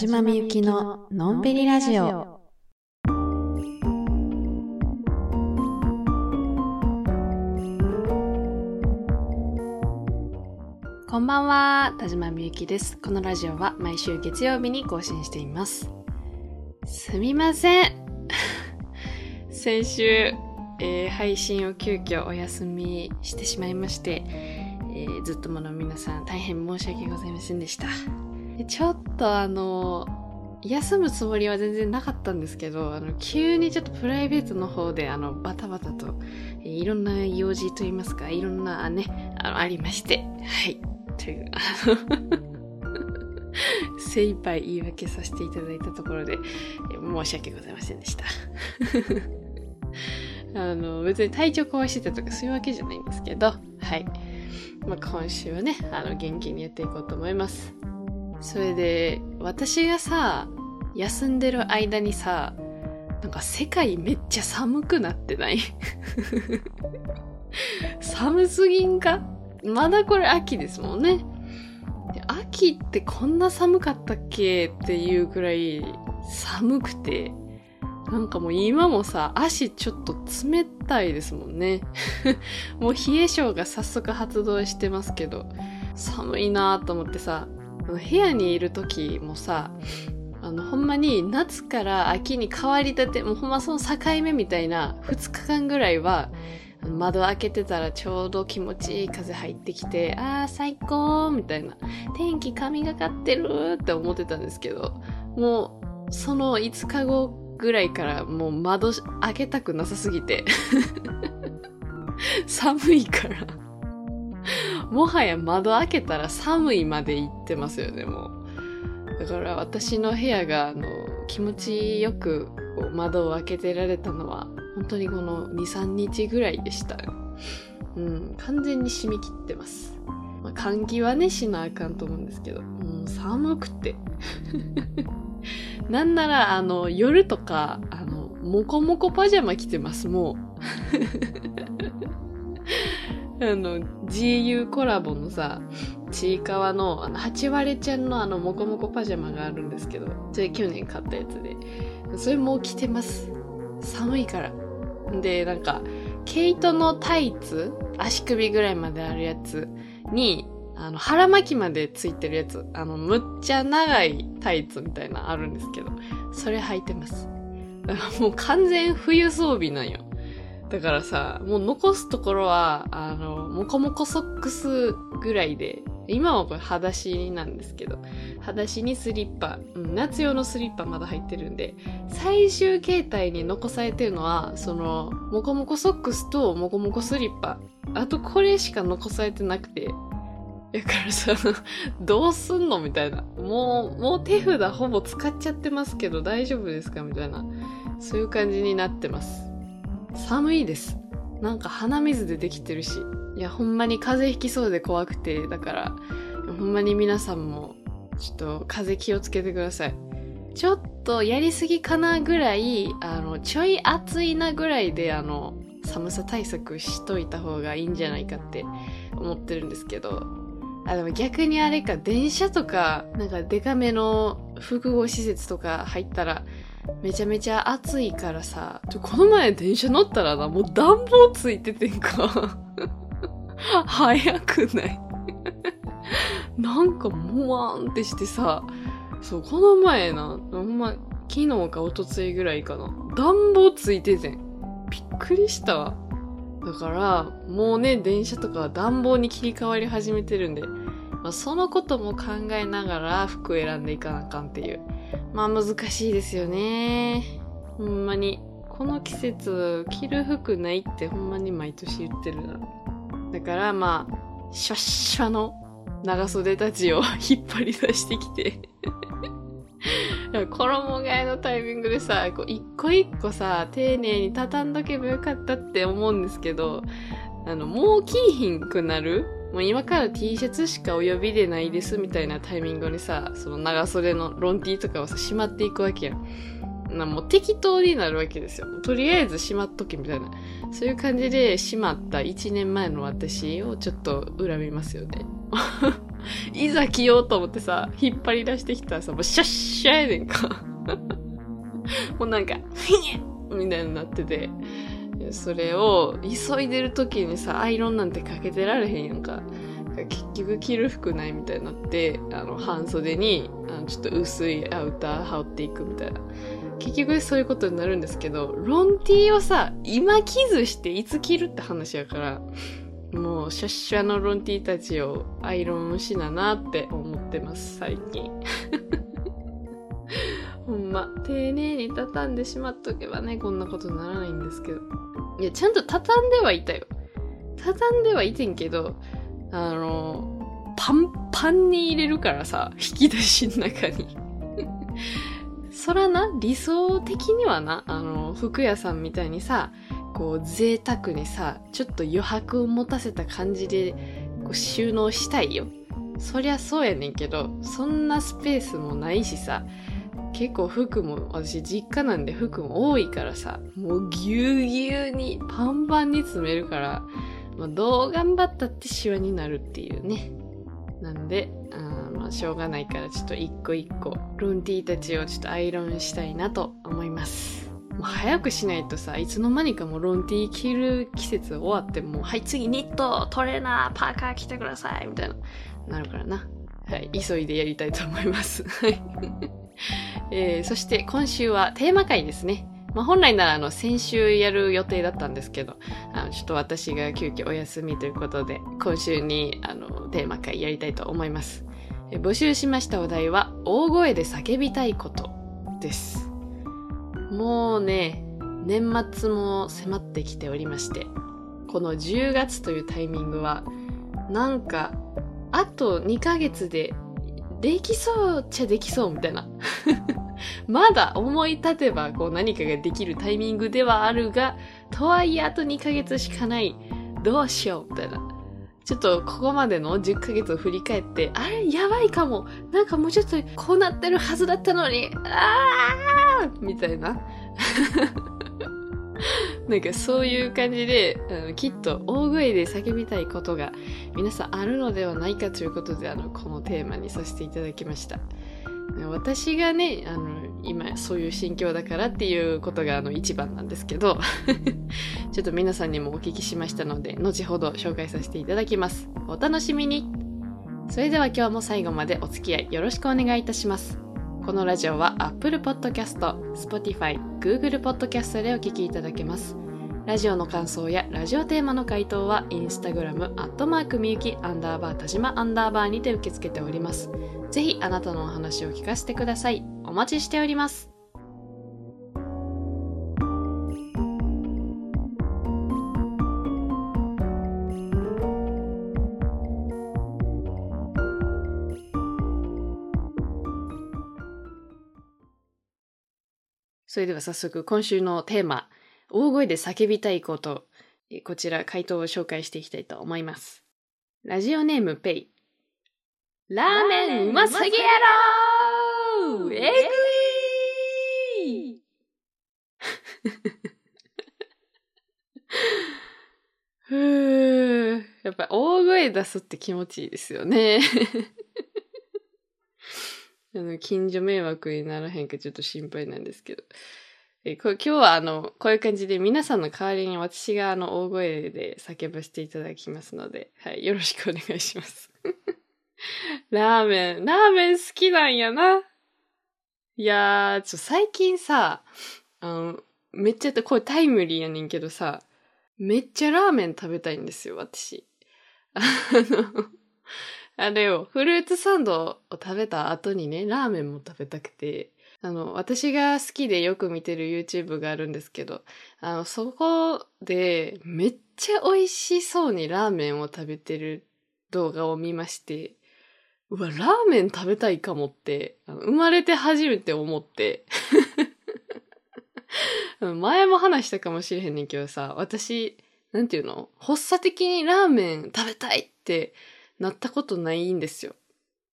島みゆきののんびりラジオ。こんばんは、田島みゆきです。このラジオは毎週月曜日に更新しています。すみません。先週、えー配信を急遽お休みしてしまいまして、えーずっともの皆さん大変申し訳ございませんでした。ちょっとあの、休むつもりは全然なかったんですけど、あの、急にちょっとプライベートの方で、あの、バタバタと、いろんな用事といいますか、いろんなね、あの、ありまして、はい。という、あの、精一杯言い訳させていただいたところで、申し訳ございませんでした。あの、別に体調壊してたとかそういうわけじゃないんですけど、はい。まあ、今週はね、あの、元気にやっていこうと思います。それで、私がさ、休んでる間にさ、なんか世界めっちゃ寒くなってない？寒すぎんか？まだこれ秋ですもんね。秋ってこんな寒かったっけっていうくらい寒くて、なんかもう今もさ、足ちょっと冷たいですもんね。もう冷え性が早速発動してますけど、寒いなと思ってさ、部屋にいる時もさ、あの、ほんまに夏から秋に変わりたて、もうほんまその境目みたいな2日間ぐらいは、窓開けてたらちょうど気持ちいい風入ってきて、あー最高みたいな、天気神がかってるって思ってたんですけど、もうその5日後ぐらいからもう窓開けたくなさすぎて、寒いから。もはや窓開けたら寒いまで行ってますよね、もう。だから私の部屋があの気持ちよく窓を開けてられたのは本当にこの2、3日ぐらいでした。うん、完全に締め切ってます。まあ、換気はね、しなあかんと思うんですけど、もう寒くて。なんなら、あの、夜とか、あの、もこもこパジャマ着てます、もう。あの、GU コラボのさ、ちいかわの、あの、八割ちゃんのあの、もこもこパジャマがあるんですけど、それ去年買ったやつで、それもう着てます。寒いから。で、なんか、毛糸のタイツ、足首ぐらいまであるやつに、あの、腹巻きまでついてるやつ、あの、むっちゃ長いタイツみたいなあるんですけど、それ履いてます。もう完全冬装備なんよ。だからさ、もう残すところは、あの、もこもこソックスぐらいで、今はこれ裸足なんですけど、裸足にスリッパ、うん、夏用のスリッパまだ入ってるんで、最終形態に残されてるのは、その、もこもこソックスともこもこスリッパ。あとこれしか残されてなくて。だからさ、どうすんのみたいな。もう、もう手札ほぼ使っちゃってますけど大丈夫ですかみたいな。そういう感じになってます。寒いです。なんか鼻水でできてるし。いや、ほんまに風邪ひきそうで怖くて、だから、ほんまに皆さんも、ちょっと風邪気をつけてください。ちょっとやりすぎかなぐらい、あの、ちょい暑いなぐらいで、あの、寒さ対策しといた方がいいんじゃないかって思ってるんですけど、あ、でも逆にあれか、電車とか、なんかデカめの複合施設とか入ったら、めちゃめちゃ暑いからさ、ちょこの前電車乗ったらな、もう暖房ついててんか。早くない？なんかもわーんってしてさ、そう、この前な、ほんま、昨日か一昨日ぐらいかな。暖房ついててん。びっくりしたわ。だから、もうね、電車とか暖房に切り替わり始めてるんで、まあ、そのことも考えながら服選んでいかなあかんっていう。まあ難しいですよね。ほんまに。この季節、着る服ないってほんまに毎年言ってるな。だからまあ、シャッシャの長袖たちを 引っ張り出してきて。衣替えのタイミングでさ、こう一個一個さ、丁寧に畳んどけばよかったって思うんですけど、あの、もう着いひんくなるもう今から T シャツしかお呼びでないですみたいなタイミングにさ、その長袖のロン T とかをさ、しまっていくわけやん。なもう適当になるわけですよ。とりあえずしまっとけみたいな。そういう感じでしまった1年前の私をちょっと恨みますよね。いざ着ようと思ってさ、引っ張り出してきたらさ、もうシャッシャやねんか。もうなんか、ひねみたいになってて。それを急いでる時にさ、アイロンなんてかけてられへんやんか。結局着る服ないみたいになって、あの、半袖に、あのちょっと薄いアウター羽織っていくみたいな。結局そういうことになるんですけど、ロンティーをさ、今着ずしていつ着るって話やから、もうシャッシャのロンティーたちをアイロンしななって思ってます、最近。ま、丁寧に畳んでしまっとけばね、こんなことにならないんですけど。いや、ちゃんと畳んではいたよ。畳んではいてんけど、あの、パンパンに入れるからさ、引き出しの中に。そらな、理想的にはな、あの、服屋さんみたいにさ、こう、贅沢にさ、ちょっと余白を持たせた感じで、こう、収納したいよ。そりゃそうやねんけど、そんなスペースもないしさ、結構服も、私実家なんで服も多いからさ、もうぎゅうぎゅうにパンパンに詰めるから、まあ、どう頑張ったってシワになるっていうね。なんで、あまあしょうがないからちょっと一個一個、ロンティーたちをちょっとアイロンしたいなと思います。もう早くしないとさ、いつの間にかもうロンティー着る季節終わってもう、はい次ニット、トレーナー、パーカー着てくださいみたいな、なるからな。はい、急いでやりたいと思います。はい。えー、そして今週はテーマ回ですね。まあ、本来ならあの先週やる予定だったんですけど、あのちょっと私が急遽お休みということで、今週にあのテーマ回やりたいと思います。え募集しましたお題は、大声で叫びたいことです。もうね、年末も迫ってきておりまして、この10月というタイミングは、なんか、あと2ヶ月でできそうっちゃできそうみたいな。まだ思い立てばこう何かができるタイミングではあるが、とはいえあと2ヶ月しかない。どうしようみたいな。ちょっとここまでの10ヶ月を振り返って、あれやばいかも。なんかもうちょっとこうなってるはずだったのに、あーみたいな。なんかそういう感じで、あのきっと大声で叫びたいことが皆さんあるのではないかということで、あの、このテーマにさせていただきました。私がね、あの、今そういう心境だからっていうことがあの一番なんですけど、ちょっと皆さんにもお聞きしましたので、後ほど紹介させていただきます。お楽しみにそれでは今日も最後までお付き合いよろしくお願いいたします。このラジオは Apple Podcast、Spotify、Google Podcast でお聞きいただけます。ラジオの感想やラジオテーマの回答は Instagram、アットマークみゆき、アンダーバー、田島アンダーバーにて受け付けております。ぜひあなたのお話を聞かせてください。お待ちしております。それでは早速今週のテーマ、大声で叫びたいこと、こちら回答を紹介していきたいと思います。ラジオネームペイ。ラーメンうますぎやろえぐい ふぅ。やっぱ大声出すって気持ちいいですよね。あの、近所迷惑にならへんかちょっと心配なんですけど。えこ今日はあの、こういう感じで皆さんの代わりに私があの、大声で叫ばせていただきますので、はい、よろしくお願いします。ラーメン、ラーメン好きなんやな。いやー、ちょ、最近さ、あの、めっちゃ、これタイムリーやねんけどさ、めっちゃラーメン食べたいんですよ、私。あの、あれよ、フルーツサンドを食べた後にね、ラーメンも食べたくて、あの、私が好きでよく見てる YouTube があるんですけど、あの、そこでめっちゃ美味しそうにラーメンを食べてる動画を見まして、うわ、ラーメン食べたいかもって、生まれて初めて思って。前も話したかもしれへんねんけどさ、私、なんていうの？発作的にラーメン食べたいってなったことないんですよ。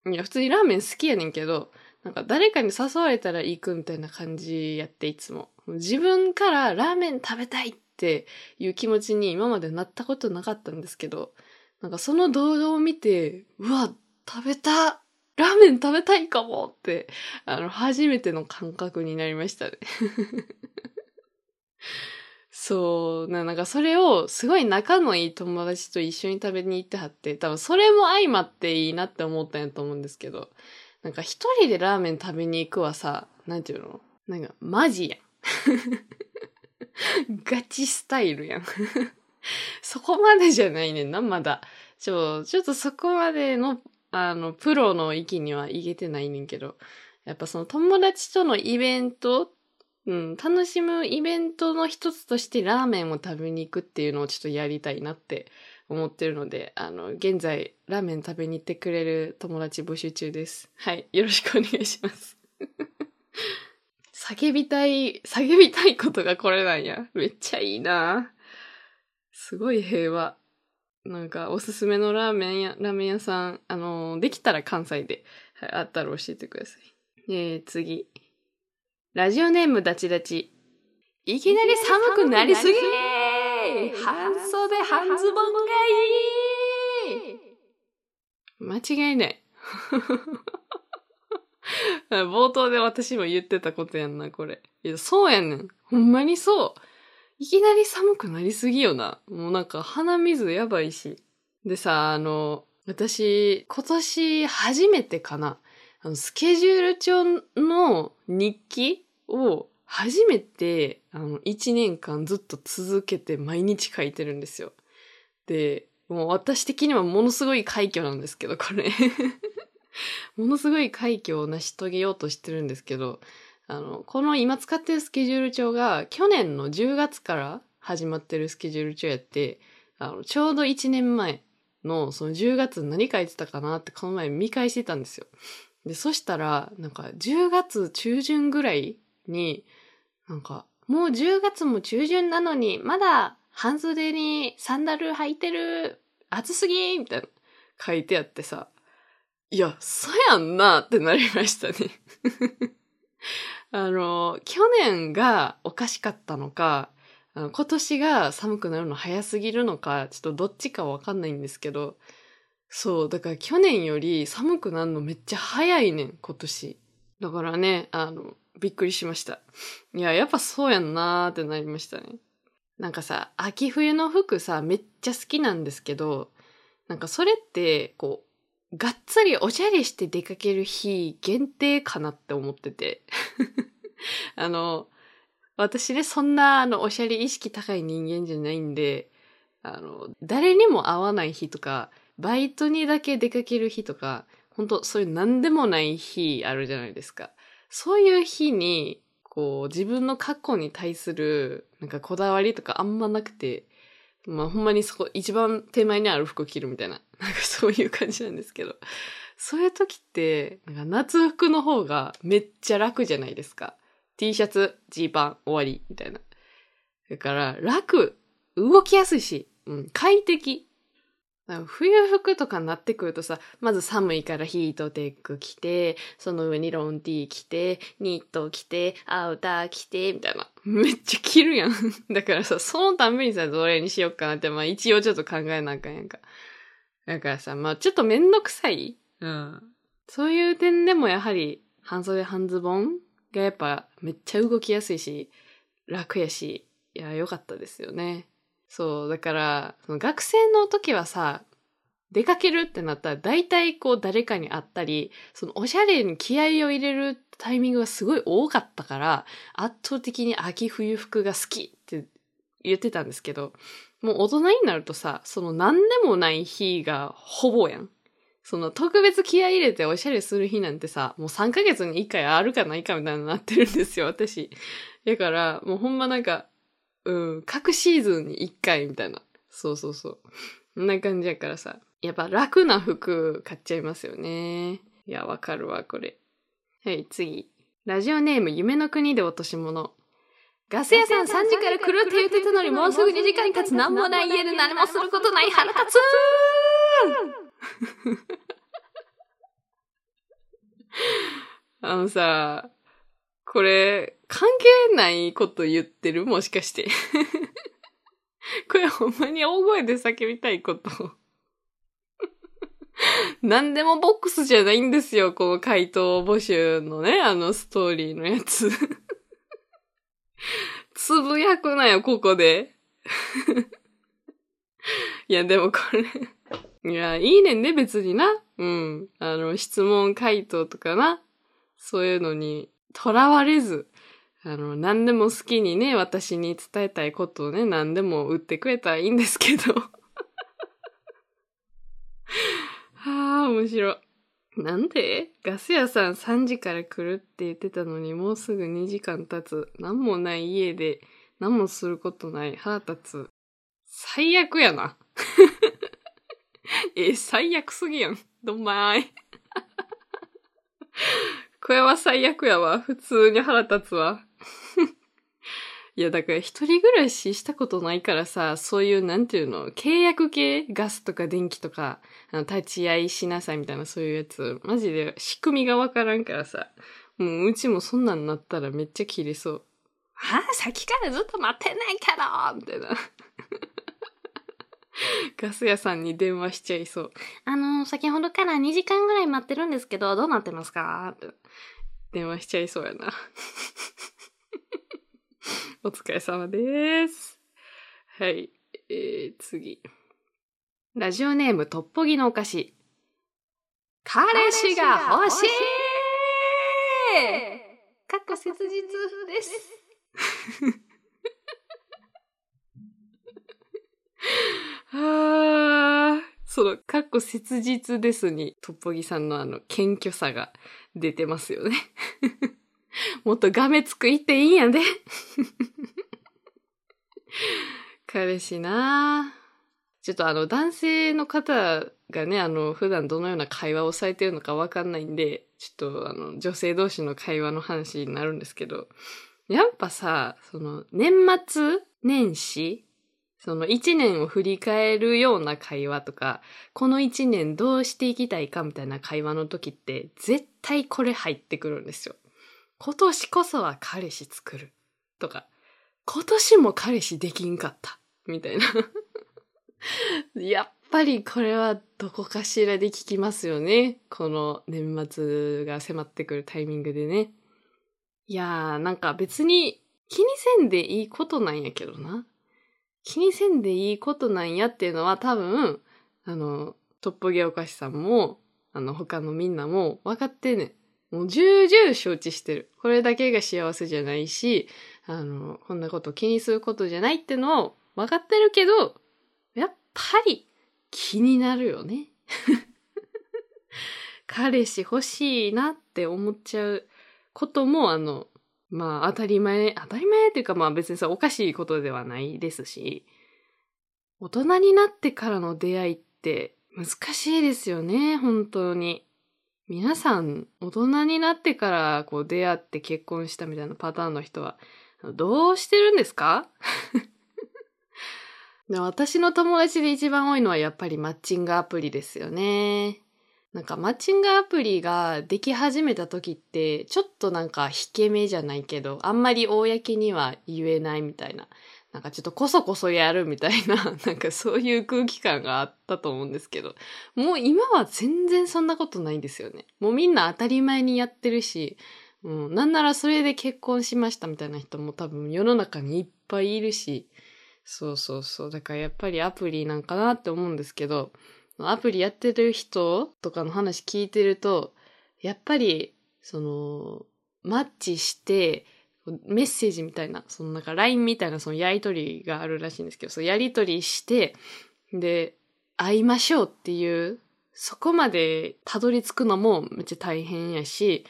いや、普通にラーメン好きやねんけど、なんか誰かに誘われたら行くみたいな感じやっていつも。自分からラーメン食べたいっていう気持ちに今までなったことなかったんですけど、なんかその動画を見て、うわ、食べたラーメン食べたいかもって、あの、初めての感覚になりましたね。そう、なんかそれをすごい仲のいい友達と一緒に食べに行ってはって、多分それも相まっていいなって思ったんやと思うんですけど、なんか一人でラーメン食べに行くはさ、なんていうの？なんかマジやん。ガチスタイルやん。そこまでじゃないねんな、まだ。ちょ、ちょっとそこまでの、あの、プロの域にはいけてないねんけど、やっぱその友達とのイベント、うん、楽しむイベントの一つとしてラーメンを食べに行くっていうのをちょっとやりたいなって思ってるので、あの、現在、ラーメン食べに行ってくれる友達募集中です。はい。よろしくお願いします。叫びたい、叫びたいことがこれなんや。めっちゃいいなすごい平和。なんか、おすすめのラーメン屋、ラーメン屋さん、あの、できたら関西で、はい、あったら教えてください。えー、次。ラジオネームダチダチ。いきなり寒くなりすぎ半袖半ズボンがいい間違いない。冒頭で私も言ってたことやんな、これ。いや、そうやねん。ほんまにそう。いきなり寒くなりすぎよな。もうなんか鼻水やばいし。でさ、あの、私、今年初めてかな。あの、スケジュール帳の日記を初めて、あの、一年間ずっと続けて毎日書いてるんですよ。で、もう私的にはものすごい快挙なんですけど、これ。ものすごい快挙を成し遂げようとしてるんですけど、あの、この今使ってるスケジュール帳が去年の10月から始まってるスケジュール帳やって、あの、ちょうど1年前のその10月何書いてたかなってこの前見返してたんですよ。で、そしたら、なんか10月中旬ぐらいに、なんか、もう10月も中旬なのに、まだ半袖にサンダル履いてる、暑すぎみたいな書いてあってさ、いや、そやんなってなりましたね。あの、去年がおかしかったのか、今年が寒くなるの早すぎるのか、ちょっとどっちかわかんないんですけど、そう、だから去年より寒くなるのめっちゃ早いねん、今年。だからね、あの、びっくりしました。いや、やっぱそうやんなーってなりましたね。なんかさ、秋冬の服さ、めっちゃ好きなんですけど、なんかそれって、こう、がっつりおしゃれして出かける日限定かなって思ってて。あの、私ね、そんな、あの、おしゃれ意識高い人間じゃないんで、あの、誰にも会わない日とか、バイトにだけ出かける日とか、本当そういう何でもない日あるじゃないですか。そういう日に、こう、自分の過去に対する、なんかこだわりとかあんまなくて、まあほんまにそこ一番手前にある服着るみたいな、なんかそういう感じなんですけど。そういう時って、なんか夏服の方がめっちゃ楽じゃないですか。T シャツ、ジーパン、終わり、みたいな。だから、楽、動きやすいし、うん、快適。冬服とかになってくるとさ、まず寒いからヒートテック着て、その上にロンティー着て、ニット着て、アウター着て、みたいな。めっちゃ着るやん。だからさ、そのたんびにさ、どれにしよっかなって、まあ一応ちょっと考えなあかんやんか。だからさ、まあちょっとめんどくさい？うん。そういう点でもやはり、半袖半ズボン？がやっぱめっちゃ動きやすいし、楽やし、いや、良かったですよね。そう、だから、その学生の時はさ、出かけるってなったら大体こう誰かに会ったり、そのおしゃれに気合を入れるタイミングがすごい多かったから、圧倒的に秋冬服が好きって言ってたんですけど、もう大人になるとさ、その何でもない日がほぼやん。その特別気合入れておしゃれする日なんてさ、もう3ヶ月に1回あるかないかみたいになってるんですよ、私。だから、もうほんまなんか、うん、各シーズンに1回みたいな。そうそうそう。こんな感じやからさ。やっぱ楽な服買っちゃいますよね。いや、わかるわ、これ。はい、次。ラジオネーム、夢の国で落とし物。ガス屋さん3時から来るって言ってたのにもうすぐ2時間経つなんもない家で何もすることない腹立つあのさ、これ、関係ないこと言ってる？もしかして。これほんまに大声で叫びたいこと。何でもボックスじゃないんですよ、この回答募集のね、あのストーリーのやつ。つぶやくなよ、ここで。いや、でもこれいや、いいねんね、別にな。うん。あの、質問回答とかな。そういうのに、とらわれず、あの、何でも好きにね、私に伝えたいことをね、何でも売ってくれたらいいんですけど。はあ、面白い。なんで？ガス屋さん3時から来るって言ってたのにもうすぐ2時間経つ。何もない家で何もすることない。腹立つ。最悪やな。え、最悪すぎやん。どんまい。これは最悪やわ。普通に腹立つわ。いや、だから一人暮らししたことないからさ、そういう、なんていうの、契約系ガスとか電気とか、あの、立ち会いしなさいみたいなそういうやつ、マジで仕組みがわからんからさ、もううちもそんなんなったらめっちゃ切れそう。はあ、さっきからずっと待ってないからみたいな。ガス屋さんに電話しちゃいそう。あの、先ほどから2時間ぐらい待ってるんですけど、どうなってますか？って電話しちゃいそうやな。お疲れ様です。はい。えー、次。ラジオネーム、トッポギのお菓子。彼氏が欲しいかっこ切実です。はあ、その、かっこ切実ですに、トッポギさんのあの、謙虚さが出てますよね。もっとがめつくいっていいんやで。彼氏なちょっとあの男性の方がね、あの普段どのような会話をされてるのかわかんないんで、ちょっとあの女性同士の会話の話になるんですけど、やっぱさ、その年末年始その一年を振り返るような会話とか、この一年どうしていきたいかみたいな会話の時って絶対これ入ってくるんですよ。今年こそは彼氏作る。とか、今年も彼氏できんかった。みたいな。やっぱりこれはどこかしらで聞きますよね。この年末が迫ってくるタイミングでね。いやー、なんか別に気にせんでいいことなんやけどな。気にせんでいいことなんやっていうのは多分、あの、トップゲお菓子さんも、あの、他のみんなも分かってね。もう重々承知してる。これだけが幸せじゃないし、あの、こんなこと気にすることじゃないってのを分かってるけど、やっぱり気になるよね。彼氏欲しいなって思っちゃうことも、あの、まあ当たり前、当たり前っていうかまあ別にさ、おかしいことではないですし、大人になってからの出会いって難しいですよね、本当に。皆さん、大人になってからこう出会って結婚したみたいなパターンの人は、どうしてるんですか？私の友達で一番多いのはやっぱりマッチングアプリですよね。なんかマッチングアプリができ始めた時って、ちょっとなんか引け目じゃないけど、あんまり公には言えないみたいな。なんかちょっとこそこそやるみたいな、なんかそういう空気感があったと思うんですけど、もう今は全然そんなことないんですよね。もうみんな当たり前にやってるし、うん、なんならそれで結婚しましたみたいな人も多分世の中にいっぱいいるし、そうそうそう。だからやっぱりアプリなんかなって思うんですけど、アプリやってる人とかの話聞いてると、やっぱり、その、マッチして、メッセージみたいな、そのなんか LINE みたいなそのやりとりがあるらしいんですけど、そのやりとりして、で、会いましょうっていう、そこまでたどり着くのもめっちゃ大変やし、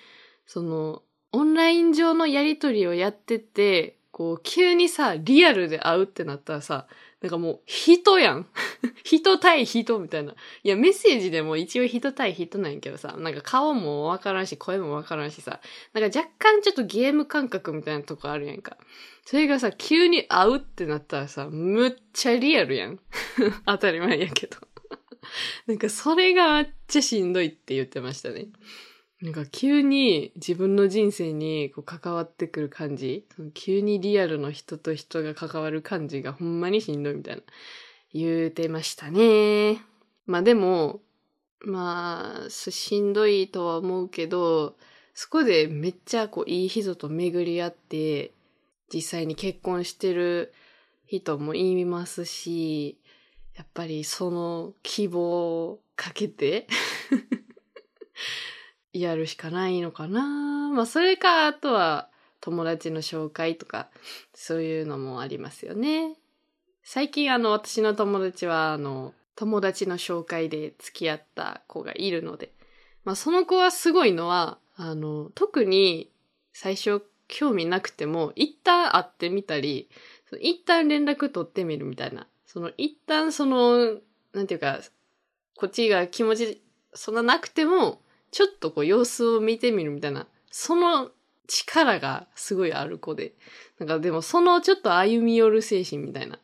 その、オンライン上のやりとりをやってて、こう、急にさ、リアルで会うってなったらさ、なんかもう、人やん。人対人みたいな。いや、メッセージでも一応人対人なんやけどさ、なんか顔もわからんし、声もわからんしさ、なんか若干ちょっとゲーム感覚みたいなとこあるやんか。それがさ、急に会うってなったらさ、むっちゃリアルやん。当たり前やけど。なんかそれがめっちゃしんどいって言ってましたね。なんか急に自分の人生にこう関わってくる感じ、急にリアルの人と人が関わる感じがほんまにしんどいみたいな言うてましたね。まあでも、まあ、しんどいとは思うけど、そこでめっちゃこういい人と巡り合って、実際に結婚してる人もいますし、やっぱりその希望をかけて やるしかないのかな。まあそれか、あとは友達の紹介とか、そういうのもありますよね。最近あの私の友達はあの友達の紹介で付き合った子がいるので、まあその子はすごいのは、あの、特に最初興味なくても、一旦会ってみたり、一旦連絡取ってみるみたいな。その一旦その、なんていうか、こっちが気持ちそんななくても、ちょっとこう様子を見てみるみたいな、その力がすごいある子で。なんかでもそのちょっと歩み寄る精神みたいな。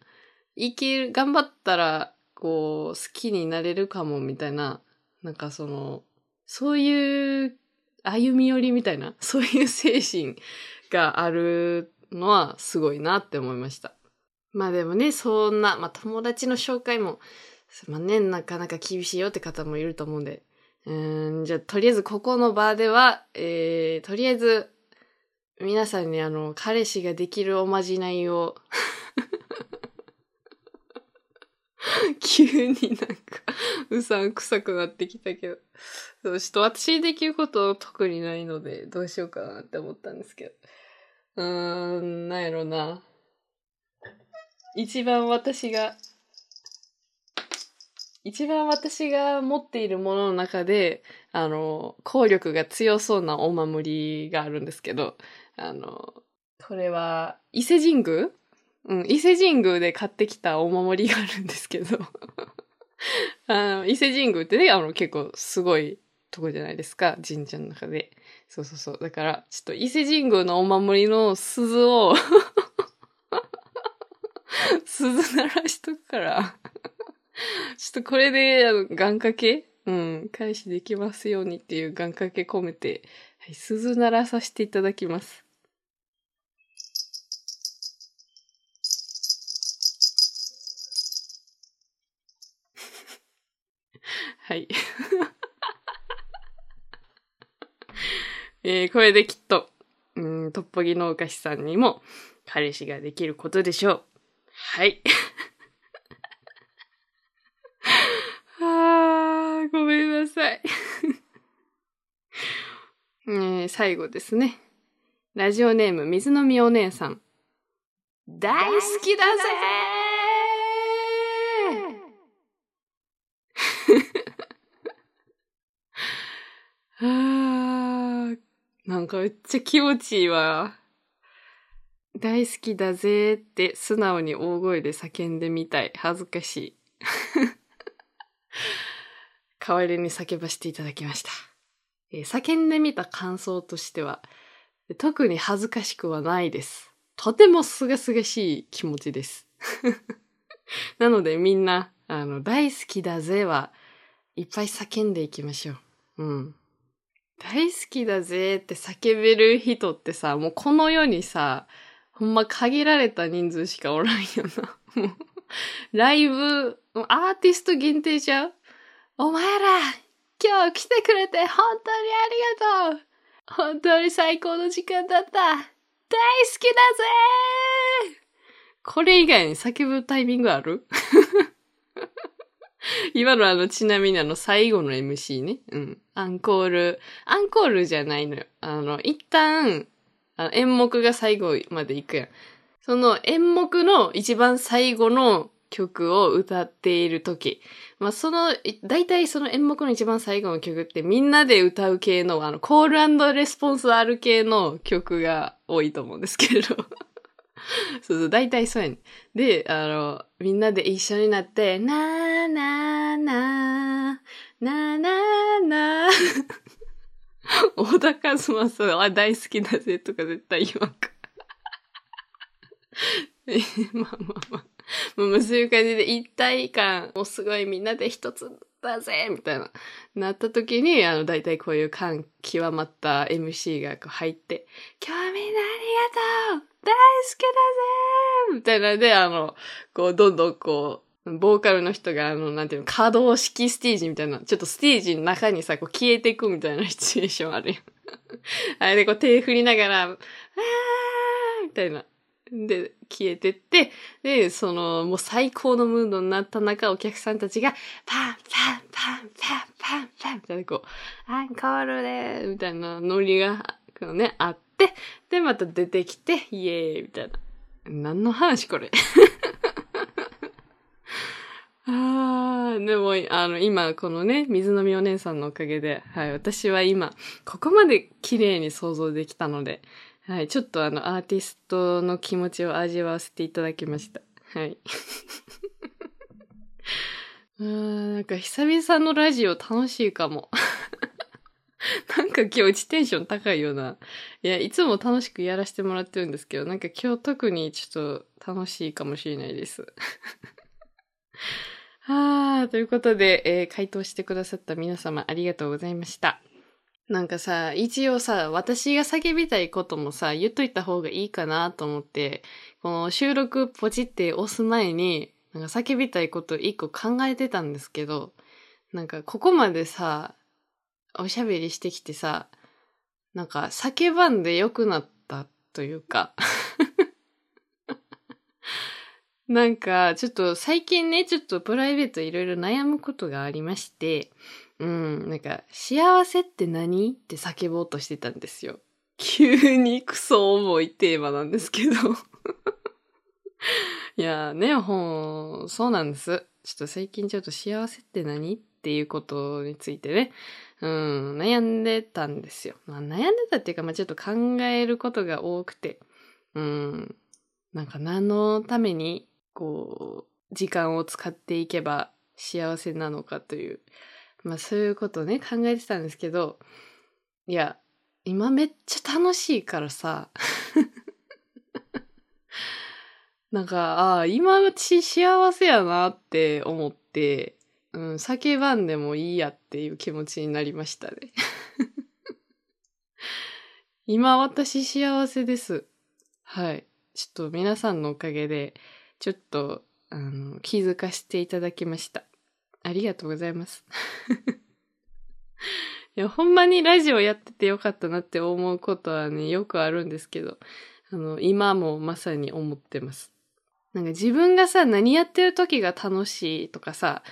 いける、頑張ったら、こう、好きになれるかもみたいな、なんかその、そういう歩み寄りみたいな、そういう精神があるのはすごいなって思いました。まあでもね、そんな、まあ友達の紹介も、まあね、なかなか厳しいよって方もいると思うんで、うん、じゃあとりあえずここの場では、えー、とりあえず、皆さんにあの、彼氏ができるおまじないを 急になんか、うさんくさくなってきたけど。そう、ちょっと私にできること特にないので、どうしようかなって思ったんですけど。うーん、なんやろな。一番私が、一番私が持っているものの中で、あの、効力が強そうなお守りがあるんですけど、あの、これは、伊勢神宮うん、伊勢神宮で買ってきたお守りがあるんですけど あの、伊勢神宮ってね、あの、結構すごいとこじゃないですか、神社の中で。そうそうそう。だから、ちょっと伊勢神宮のお守りの鈴を 鈴鳴らしとくからちょっとこれで、あの、願掛けうん、返しできますようにっていう願掛け込めて、はい、鈴鳴らさせていただきます。はい。えー、これできっと、うん、トッポギ農家士さんにも彼氏ができることでしょう。はい。あごめんなさい。えー、最後ですね。ラジオネーム水飲みお姉さん。大好きだぜあなんかめっちゃ気持ちいいわ。大好きだぜって素直に大声で叫んでみたい。恥ずかしい。代わりに叫ばせていただきました。えー、叫んでみた感想としては、特に恥ずかしくはないです。とてもすがすがしい気持ちです。なのでみんな、あの、大好きだぜはいっぱい叫んでいきましょう。うん。大好きだぜって叫べる人ってさ、もうこの世にさ、ほんま限られた人数しかおらんよな。ライブ、アーティスト限定ちゃう？お前ら、今日来てくれて本当にありがとう。本当に最高の時間だった。大好きだぜこれ以外に叫ぶタイミングある？今のあの、ちなみにあの、最後の MC ね。うん。アンコール。アンコールじゃないのよ。あの、一旦、あの演目が最後まで行くやん。その演目の一番最後の曲を歌っている時。まあ、その、大体その演目の一番最後の曲ってみんなで歌う系の、あの、コールレスポンスある系の曲が多いと思うんですけれど。そうそう、大体そうやねんで、あの、みんなで一緒になって、なーなーなー、なーなーなー。小田和正は大好きだぜとか絶対言わんか。まあまあまあ。まあそういう感じで一体感、もうすごいみんなで一つだぜみたいな、なった時に、あの、大体こういう感極まった MC がこう入って、今日みんなありがとう大好きだぜみたいなで、あの、こう、どんどんこう、ボーカルの人が、あの、なんていうの、可動式ステージみたいな、ちょっとステージの中にさ、こう消えていくみたいなシチュエーションあるよ。あれでこう手振りながら、あーみたいな。で、消えてって、で、その、もう最高のムードになった中、お客さんたちが、パン、パン、パン、パン、パン、パン、みたいな、こう、アンコールでみたいなノリが、こうね、あっ、で、また出てきて、イエーイみたいな。何の話これ？ああ、でも、あの、今、このね、水飲みお姉さんのおかげで、はい、私は今、ここまで綺麗に想像できたので、はい、ちょっとあの、アーティストの気持ちを味わわせていただきました。はい。あなんか久々のラジオ楽しいかも。なんか今日テンション高いような。いや、いつも楽しくやらせてもらってるんですけど、なんか今日特にちょっと楽しいかもしれないです。はあ、ということで、えー、回答してくださった皆様ありがとうございました。なんかさ、一応さ、私が叫びたいこともさ、言っといた方がいいかなと思って、この収録ポチって押す前に、なんか叫びたいこと一個考えてたんですけど、なんかここまでさ、おしゃべりしてきてさ、なんか叫ばんで良くなったというか なんか、ちょっと最近ね、ちょっとプライベートいろいろ悩むことがありまして、うん、なんか、幸せって何って叫ぼうとしてたんですよ。急にクソ重いテーマなんですけど いやね、ほん、そうなんです。ちょっと最近ちょっと幸せって何っていうことについてね、うん、悩んでたんですよ。まあ、悩んでたっていうか、まあちょっと考えることが多くて、うん、なんか何のためにこう、時間を使っていけば幸せなのかという、まあそういうことをね、考えてたんですけど、いや、今めっちゃ楽しいからさ、なんか、ああ、今うち幸せやなって思って、うん、叫ばんでもいいやっていう気持ちになりましたね。今私幸せです。はい。ちょっと皆さんのおかげで、ちょっと、あの、気づかせていただきました。ありがとうございます。いや、ほんまにラジオやっててよかったなって思うことはね、よくあるんですけど、あの、今もまさに思ってます。なんか自分がさ、何やってる時が楽しいとかさ、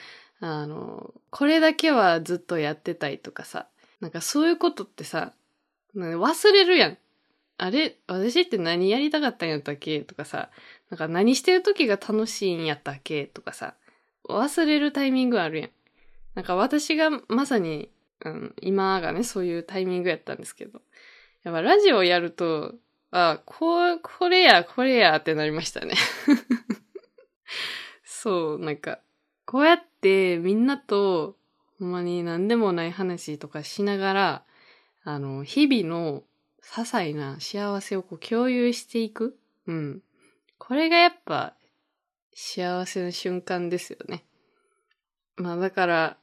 あの、これだけはずっとやってたいとかさ、なんかそういうことってさ、忘れるやん。あれ私って何やりたかったんやったっけ？とかさ、なんか何してる時が楽しいんやったっけ？とかさ、忘れるタイミングあるやん。なんか私がまさに、うん、今がね、そういうタイミングやったんですけど。やっぱラジオやると、あ、こう、これや、これやってなりましたね。そう、なんか、こうやってみんなと、ほんまに何でもない話とかしながら、あの、日々の些細な幸せをこう共有していく。うん。これがやっぱ幸せな瞬間ですよね。まあだから、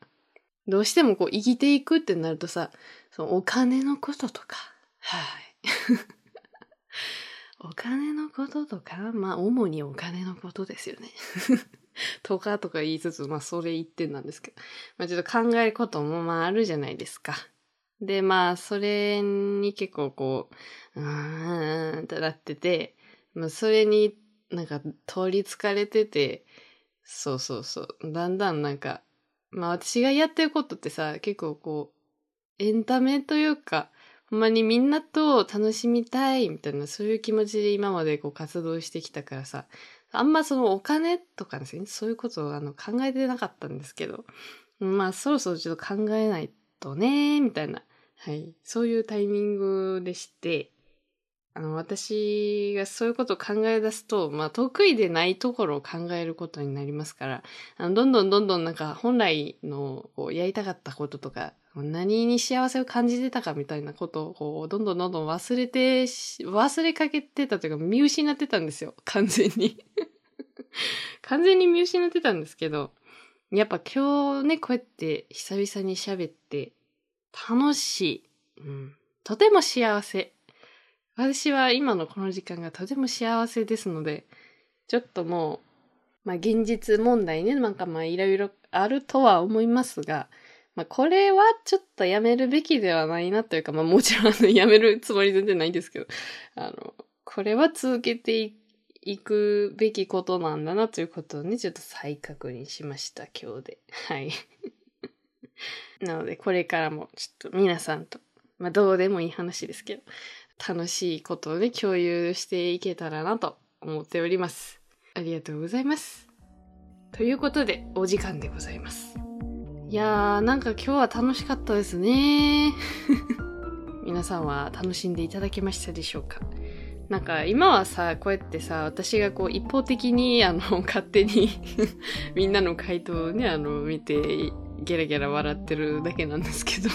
どうしてもこう生きていくってなるとさ、そのお金のこととか、はい。お金のこととか、まあ主にお金のことですよね。とかとか言いつつ、まあそれ言ってんなんですけど、まあちょっと考えることもまああるじゃないですか。で、まあ、それに結構こう、うーんってなってて、まあ、それになんか取り憑かれてて、そうそうそう。だんだんなんか、まあ私がやってることってさ、結構こう、エンタメというか、ほんまにみんなと楽しみたいみたいな、そういう気持ちで今までこう活動してきたからさ、あんまそのお金とかですね、そういうことをあの考えてなかったんですけど、まあそろそろちょっと考えないとね、みたいな、はい、そういうタイミングでして、あの、私がそういうことを考え出すと、まあ、得意でないところを考えることになりますから、あのどんどんどんどんなんか本来のこうやりたかったこととか、何に幸せを感じてたかみたいなことをこうどんどんどんどん忘れて、忘れかけてたというか見失ってたんですよ。完全に 完全に見失ってたんですけど、やっぱ今日ね、こうやって久々に喋って楽しい。うん。とても幸せ。私は今のこの時間がとても幸せですので、ちょっともう、まあ現実問題ね、なんかまあいろいろあるとは思いますが、まあこれはちょっとやめるべきではないなというか、まあもちろんあのやめるつもり全然ないんですけど、あの、これは続けていくべきことなんだなということをね、ちょっと再確認しました、今日で。はい。なのでこれからもちょっと皆さんと、まあどうでもいい話ですけど、楽しいことをね、共有していけたらなと思っております。ありがとうございます。ということで、お時間でございます。いやー、なんか今日は楽しかったですね。皆さんは楽しんでいただけましたでしょうか？なんか今はさ、こうやってさ、私がこう一方的にあの勝手に みんなの回答をね、あの見てゲラゲラ笑ってるだけなんですけど。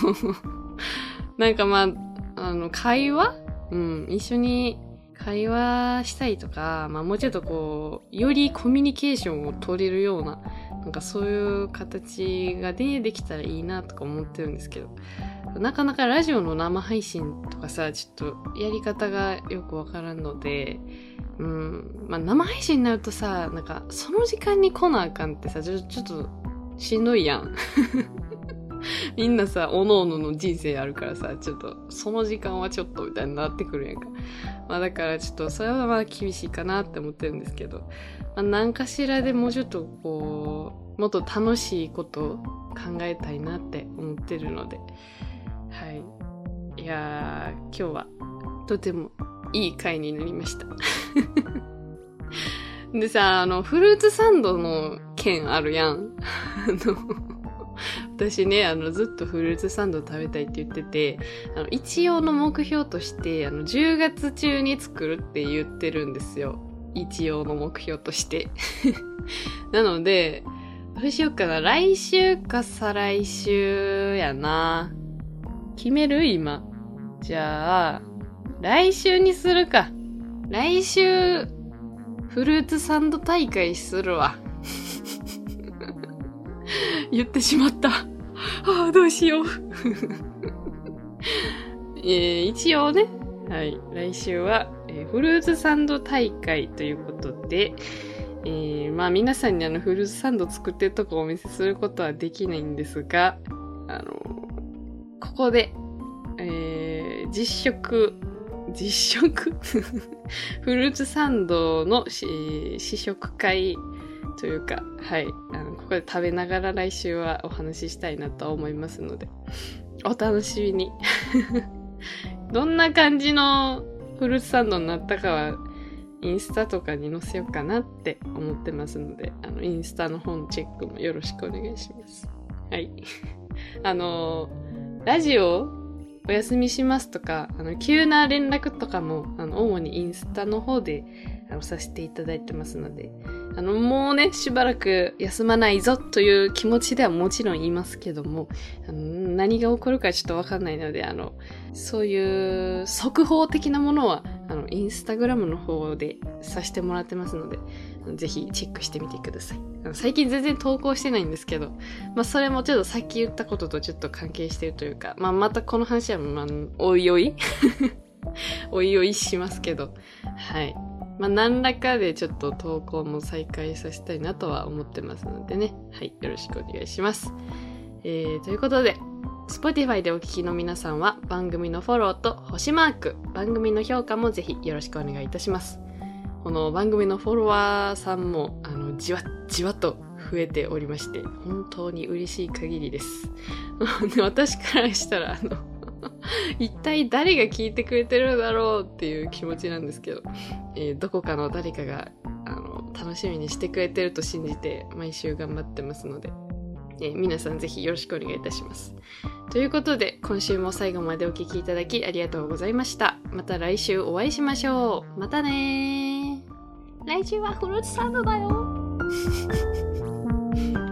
なんかまあ、あの会話？うん、一緒に会話したいとか、まあもうちょっとこう、よりコミュニケーションを取れるような、なんかそういう形がね、できたらいいなとか思ってるんですけど、なかなかラジオの生配信とかさ、ちょっとやり方がよくわからんので、うん、まあ生配信になるとさ、なんかその時間に来なあかんってさ、ちょちょっとしんどいやん。みんなさ、おのおのの人生あるからさ、ちょっと、その時間はちょっとみたいになってくるやんか。まあだからちょっと、それはまあ厳しいかなって思ってるんですけど、まあ何かしらでもうちょっとこう、もっと楽しいことを考えたいなって思ってるので、はい。いやー、今日はとてもいい回になりました。でさ、あの、フルーツサンドの件あるやん。あの、私ね、あの、ずっとフルーツサンド食べたいって言ってて、あの、一応の目標として、あの、10月中に作るって言ってるんですよ。一応の目標として。なので、どうしようかな。来週か再来週やな。決める今。じゃあ、来週にするか。来週、フルーツサンド大会するわ。言ってしまった。ああ、どうしよう。えー、一応ね、はい、来週は、えー、フルーツサンド大会ということで、えー、まあ皆さんにあのフルーツサンド作ってるとこお見せすることはできないんですが、あの、ここで、えー、実食、実食？フルーツサンドの試食会というか、はい、あの、ここで食べながら来週はお話ししたいなと思いますので、お楽しみに。どんな感じのフルーツサンドになったかは、インスタとかに載せようかなって思ってますので、あの、インスタの本チェックもよろしくお願いします。はい。あの、ラジオお休みしますとか、あの、急な連絡とかも、あの、主にインスタの方で、あの、させていただいてますので、あの、もうね、しばらく休まないぞという気持ちではもちろん言いますけども、何が起こるかちょっとわかんないので、あの、そういう速報的なものは、あの、インスタグラムの方でさせてもらってますので、ぜひチェックしてみてください。最近全然投稿してないんですけど、まあそれもちょっとさっき言ったこととちょっと関係してるというか、まあまたこの話は、まあ、おいおい？おいおいしますけど、はい。まあ、何らかでちょっと投稿も再開させたいなとは思ってますのでね。はい。よろしくお願いします。えー、ということで、Spotify でお聞きの皆さんは番組のフォローと星マーク、番組の評価もぜひよろしくお願いいたします。この番組のフォロワーさんも、あの、じわじわと増えておりまして、本当に嬉しい限りです。私からしたら、あの、一体誰が聞いてくれてるだろうっていう気持ちなんですけど、えー、どこかの誰かがあの楽しみにしてくれてると信じて毎週頑張ってますので、えー、皆さんぜひよろしくお願いいたします。ということで今週も最後までお聴きいただきありがとうございました。また来週お会いしましょう。またね来週はフルーツサンドだよ